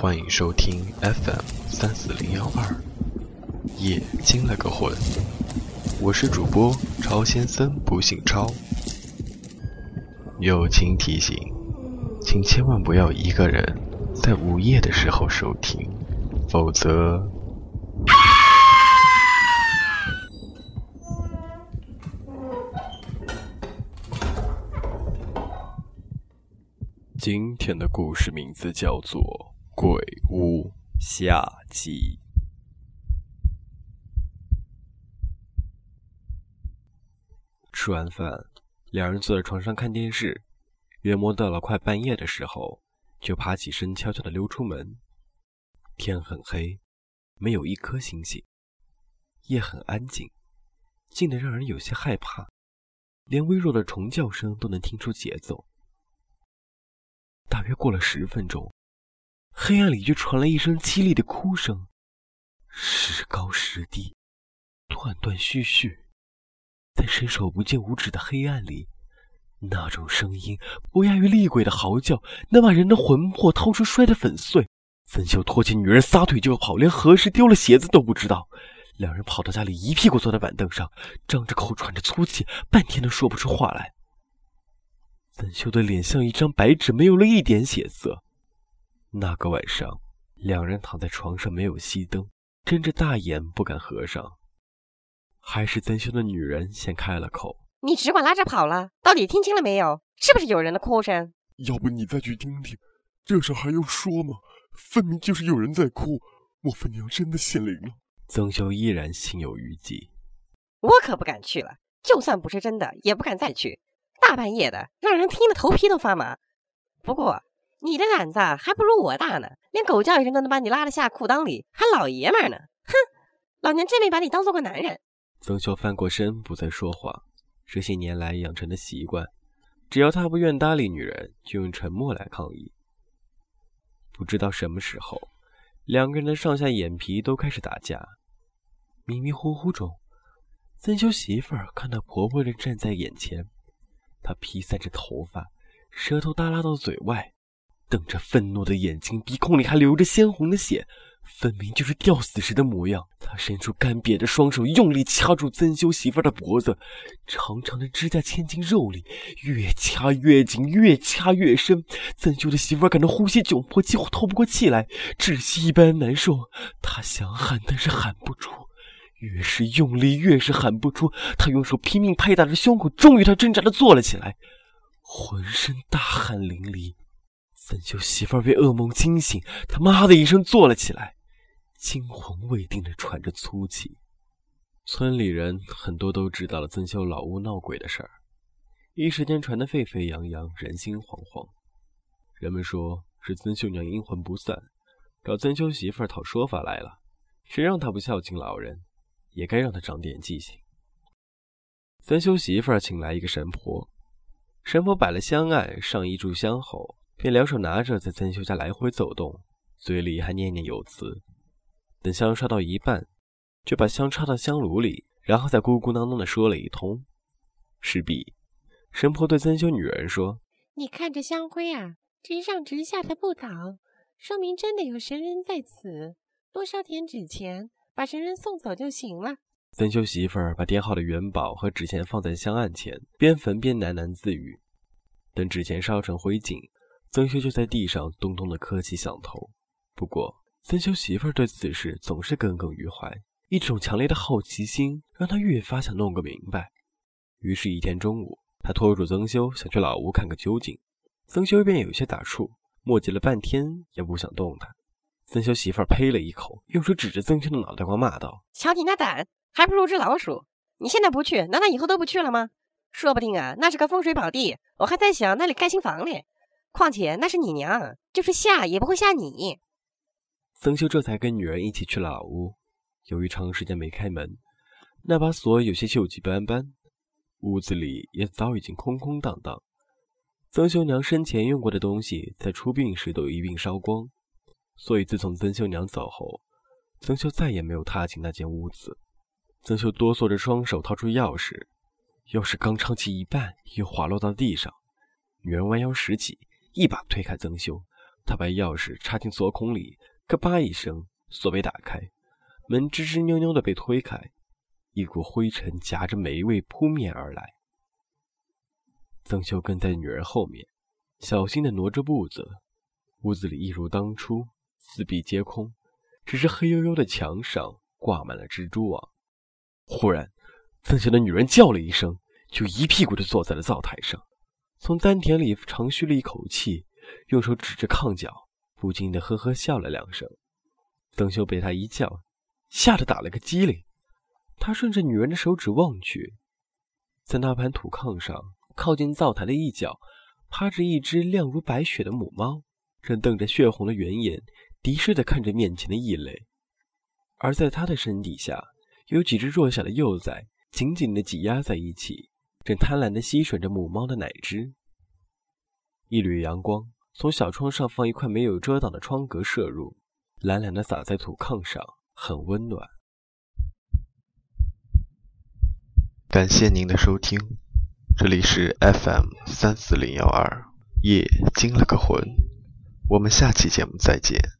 欢迎收听 FM 三四零幺二，夜惊了个魂，我是主播超先生，不姓超。友情提醒，请千万不要一个人在午夜的时候收听，否则。今天的故事名字叫做《鬼屋下集》。吃完饭，两人坐在床上看电视，约摸到了快半夜的时候，就爬起身，悄悄的溜出门。天很黑，没有一颗星星，夜很安静，静得让人有些害怕，连微弱的虫叫声都能听出节奏。大约过了十分钟，黑暗里就传来一声凄厉的哭声，时高时低，断断续续，在伸手不见五指的黑暗里，那种声音不亚于厉鬼的嚎叫，能把人的魂魄掏出摔得粉碎。曾秀拖起女人撒腿就跑，连何时丢了鞋子都不知道。两人跑到家里，一屁股坐在板凳上，张着口喘着粗气，半天都说不出话来。曾秀的脸像一张白纸，没有了一点血色。那个晚上，两人躺在床上，没有熄灯，睁着大眼不敢合上。还是曾修的女人先开了口：“你只管拉着跑了，到底听清了没有？是不是有人的哭声？要不你再去听听，这事还用说吗？分明就是有人在哭。莫非娘真的显灵了？”曾修依然心有余悸：“我可不敢去了，就算不是真的，也不敢再去。”大半夜的，让人听得头皮都发麻。不过你的胆子还不如我大呢，连狗叫一声都能把你拉得下裤裆里，还老爷们呢！哼，老娘真没把你当做个男人。曾秀翻过身，不再说话。这些年来养成的习惯，只要他不愿搭理女人，就用沉默来抗议。不知道什么时候，两个人的上下眼皮都开始打架。迷迷糊糊中，曾修媳妇儿看到婆婆正站在眼前。她披散着头发，舌头耷拉到嘴外，瞪着愤怒的眼睛，鼻孔里还流着鲜红的血，分明就是吊死时的模样。他伸出干瘪的双手，用力掐住曾修媳妇的脖子，长长的指甲嵌进肉里，越掐越紧，越掐越深。曾修的媳妇感到呼吸窘迫，几乎透不过气来，窒息一般难受。他想喊，但是喊不出。越是用力，越是喊不出。他用手拼命拍打着胸口，终于他挣扎着坐了起来，浑身大汗淋漓。曾秀媳妇儿被噩梦惊醒，他妈的一声坐了起来，惊魂未定的喘着粗气。村里人很多都知道了曾秀老屋闹鬼的事儿，一时间传得沸沸扬扬，人心惶惶。人们说是曾秀娘阴魂不散，找曾修媳妇儿讨说法来了，谁让她不孝敬老人？也该让他长点记性。曾修媳妇儿请来一个神婆，神婆摆了香案，上一炷香后，便两手拿着在曾修家来回走动，嘴里还念念有词。等香烧到一半，就把香插到香炉里，然后再咕咕囔囔地说了一通。事毕，神婆对曾修女人说：“你看这香灰啊，直上直下的不倒，说明真的有神人在此。多烧点纸钱。”把神人送走就行了。曾修媳妇儿把点好的元宝和纸钱放在香案前，边焚边喃喃自语。等纸钱烧成灰烬，曾修就在地上咚咚地磕起响头。不过，曾修媳妇儿对此事总是耿耿于怀，一种强烈的好奇心让他越发想弄个明白。于是，一天中午，他拖住曾修想去老屋看个究竟。曾修便有些打怵，磨叽了半天也不想动弹。曾修媳妇儿呸了一口，用手指着曾修的脑袋瓜骂道：“瞧你那胆，还不如只老鼠！你现在不去，难道以后都不去了吗？说不定啊，那是个风水宝地，我还在想那里盖新房呢。况且那是你娘，就是吓也不会吓你。”曾修这才跟女人一起去了老屋。由于长时间没开门，那把锁有些锈迹斑斑，屋子里也早已经空空荡荡。曾修娘生前用过的东西，在出殡时都一并烧光。所以，自从曾秀娘走后，曾秀再也没有踏进那间屋子。曾秀哆嗦着双手掏出钥匙，钥匙刚唱起一半，又滑落到地上。女人弯腰拾起，一把推开曾秀，他把钥匙插进锁孔里，咯吧一声，锁被打开，门吱吱扭扭的被推开，一股灰尘夹着霉味扑面而来。曾秀跟在女人后面，小心的挪着步子。屋子里一如当初，四壁皆空，只是黑黝黝的墙上挂满了蜘蛛网。忽然，曾秀的女人叫了一声，就一屁股的坐在了灶台上，从丹田里长吁了一口气，用手指着炕角，不禁的呵呵笑了两声。曾秀被他一叫，吓得打了个激灵。他顺着女人的手指望去，在那盘土炕上，靠近灶台的一角，趴着一只亮如白雪的母猫。正瞪着血红的圆眼，敌视地看着面前的异类，而在他的身底下，有几只弱小的幼崽紧紧地挤压在一起，正贪婪地吸吮着母猫的奶汁。一缕阳光从小窗上方一块没有遮挡的窗格射入，懒懒地洒在土炕上，很温暖。感谢您的收听，这里是 FM 三四零幺二，夜惊了个魂。我们下期节目再见。